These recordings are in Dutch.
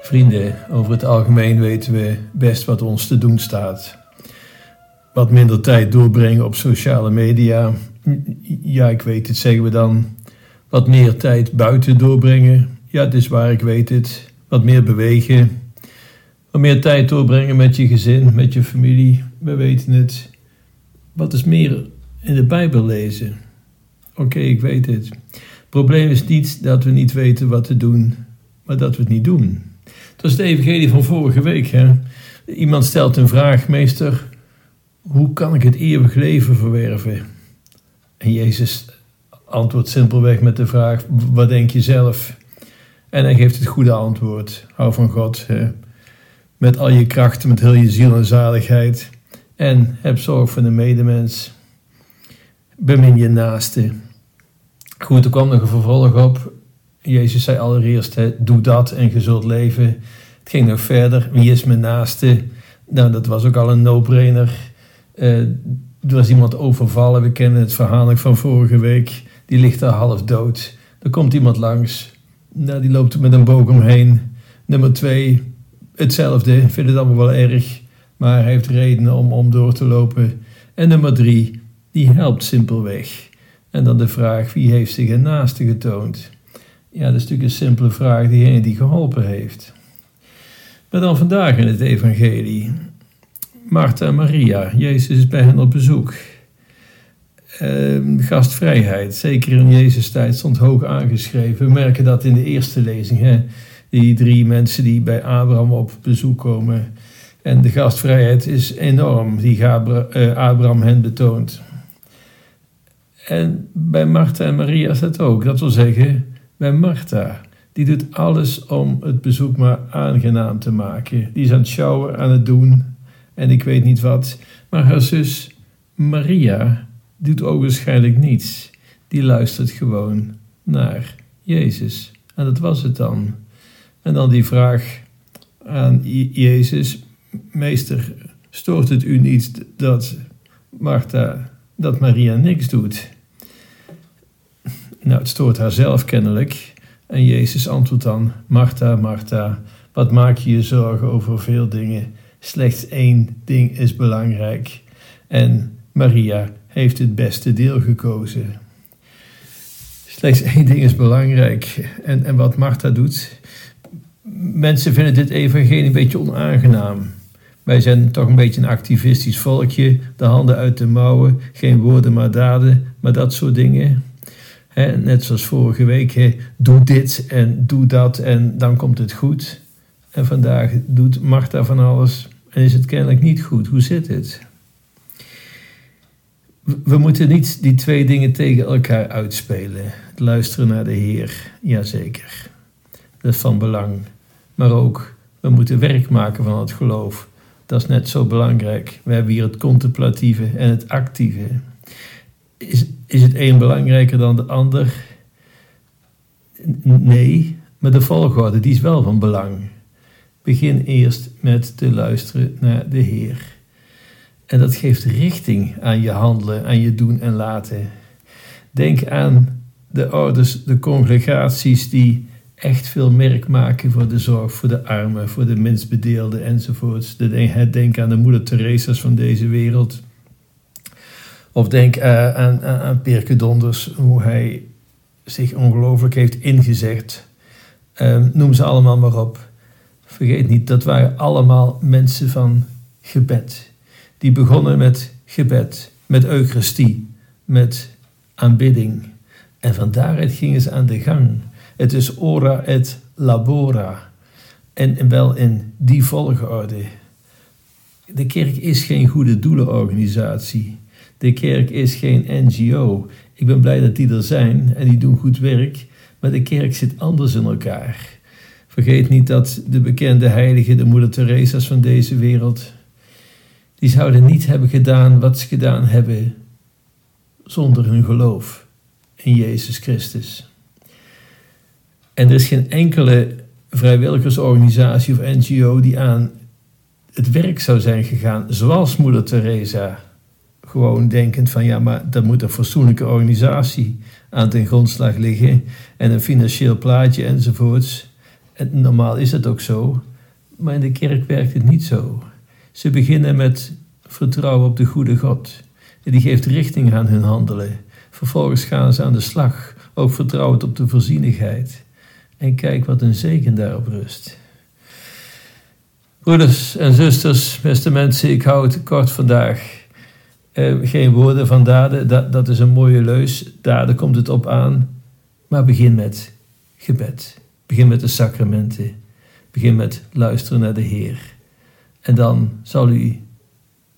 Vrienden, over het algemeen weten we best wat ons te doen staat. Wat minder tijd doorbrengen op sociale media. Ja, ik weet het, zeggen we dan. Wat meer tijd buiten doorbrengen. Ja, het is waar, ik weet het. Wat meer bewegen. Wat meer tijd doorbrengen met je gezin, met je familie. We weten het. Wat is meer in de Bijbel lezen? Oké, ik weet het. Het probleem is niet dat we niet weten wat te doen, maar dat we het niet doen. Dat is de evangelie van vorige week. Hè? Iemand stelt een vraag, meester, hoe kan ik het eeuwig leven verwerven? En Jezus antwoordt simpelweg met de vraag, wat denk je zelf? En hij geeft het goede antwoord, hou van God, met al je krachten, met heel je ziel en zaligheid. En heb zorg voor de medemens. Bemin je naaste. Goed, er kwam nog een vervolg op. Jezus zei allereerst, hè, doe dat en je zult leven. Het ging nog verder, wie is mijn naaste? Nou, dat was ook al een no-brainer. Uh, er was iemand overvallen, we kennen het verhaal van vorige week. Die ligt daar half dood. Er komt iemand langs, nou, die loopt met een boog omheen. Nummer twee, hetzelfde, vindt het allemaal wel erg, maar heeft redenen om, om door te lopen. En nummer drie, die helpt simpelweg. En dan de vraag, wie heeft zich een naaste getoond? Ja, dat is natuurlijk een simpele vraag, diegene die geholpen heeft. Maar dan vandaag in het evangelie. Martha en Maria, Jezus is bij hen op bezoek. Ehm, gastvrijheid, zeker in Jezus' tijd, stond hoog aangeschreven. We merken dat in de eerste lezing. Hè? Die drie mensen die bij Abraham op bezoek komen. En de gastvrijheid is enorm, die eh, Abraham hen betoont. En bij Martha en Maria is dat ook. Dat wil zeggen, bij Martha. Die doet alles om het bezoek maar aangenaam te maken. Die is aan het sjouwen, aan het doen en ik weet niet wat. Maar haar zus Maria doet ogenschijnlijk niets. Die luistert gewoon naar Jezus. En dat was het dan. En dan die vraag aan Jezus: Meester, stoort het u niet dat Martha, dat Maria niks doet? Nou, het stoort haar zelf kennelijk. En Jezus antwoordt dan: Martha, Martha, wat maak je je zorgen over veel dingen? Slechts één ding is belangrijk. En Maria heeft het beste deel gekozen. Slechts één ding is belangrijk. En, en wat Martha doet. Mensen vinden dit evangelie een beetje onaangenaam. Wij zijn toch een beetje een activistisch volkje. De handen uit de mouwen, geen woorden maar daden, maar dat soort dingen net zoals vorige week, doe dit en doe dat en dan komt het goed. En vandaag doet Martha van alles en is het kennelijk niet goed. Hoe zit het? We moeten niet die twee dingen tegen elkaar uitspelen. Het luisteren naar de Heer, jazeker. Dat is van belang. Maar ook, we moeten werk maken van het geloof. Dat is net zo belangrijk. We hebben hier het contemplatieve en het actieve. Is, is het een belangrijker dan de ander? Nee, maar de volgorde die is wel van belang. Begin eerst met te luisteren naar de Heer. En dat geeft richting aan je handelen, aan je doen en laten. Denk aan de ouders, de congregaties die echt veel merk maken voor de zorg voor de armen, voor de minstbedeelden enzovoorts. Denk aan de moeder Theresa's van deze wereld of denk uh, aan, aan, Pirke Donders, hoe hij zich ongelooflijk heeft ingezegd. Uh, noem ze allemaal maar op. Vergeet niet, dat waren allemaal mensen van gebed. Die begonnen met gebed, met eucharistie, met aanbidding. En van daaruit gingen ze aan de gang. Het is ora et labora. En wel in die volgorde. De kerk is geen goede doelenorganisatie. De kerk is geen NGO. Ik ben blij dat die er zijn en die doen goed werk, maar de kerk zit anders in elkaar. Vergeet niet dat de bekende heilige, de moeder Theresa's van deze wereld, die zouden niet hebben gedaan wat ze gedaan hebben zonder hun geloof in Jezus Christus. En er is geen enkele vrijwilligersorganisatie of NGO die aan het werk zou zijn gegaan zoals Moeder Teresa. Gewoon denkend van ja, maar dat moet een fatsoenlijke organisatie aan ten grondslag liggen en een financieel plaatje enzovoorts. En normaal is het ook zo, maar in de kerk werkt het niet zo. Ze beginnen met vertrouwen op de goede God. Die geeft richting aan hun handelen. Vervolgens gaan ze aan de slag, ook vertrouwend op de voorzienigheid. En kijk wat een zegen daarop rust. Broeders en zusters, beste mensen, ik hou het kort vandaag. Eh, geen woorden van daden, dat, dat is een mooie leus. Daden komt het op aan. Maar begin met gebed. Begin met de sacramenten. Begin met luisteren naar de Heer. En dan zal u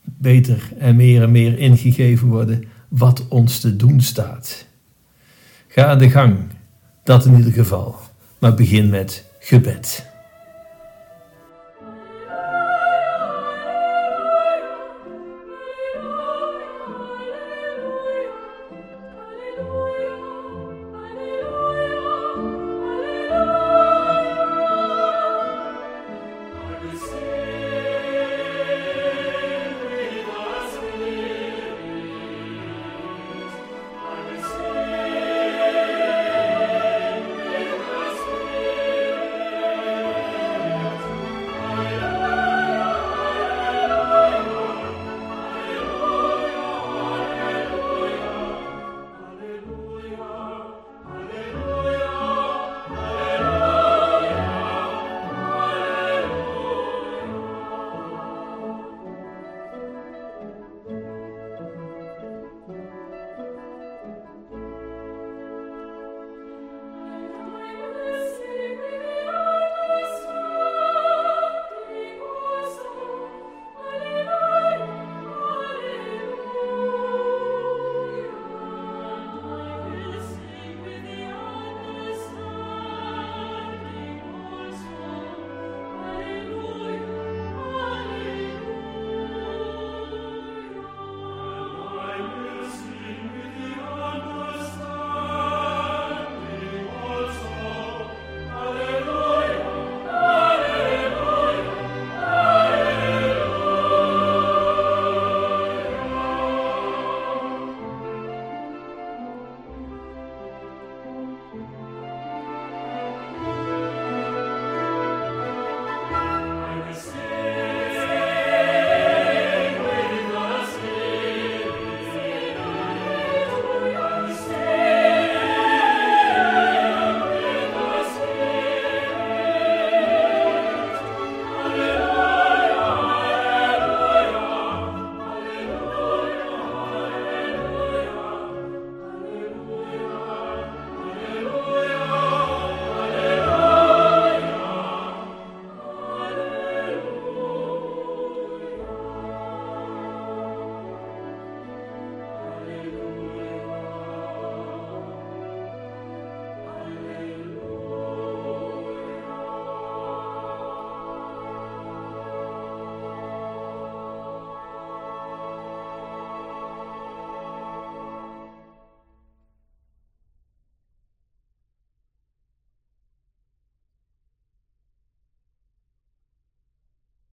beter en meer en meer ingegeven worden wat ons te doen staat. Ga aan de gang, dat in ieder geval. Maar begin met gebed.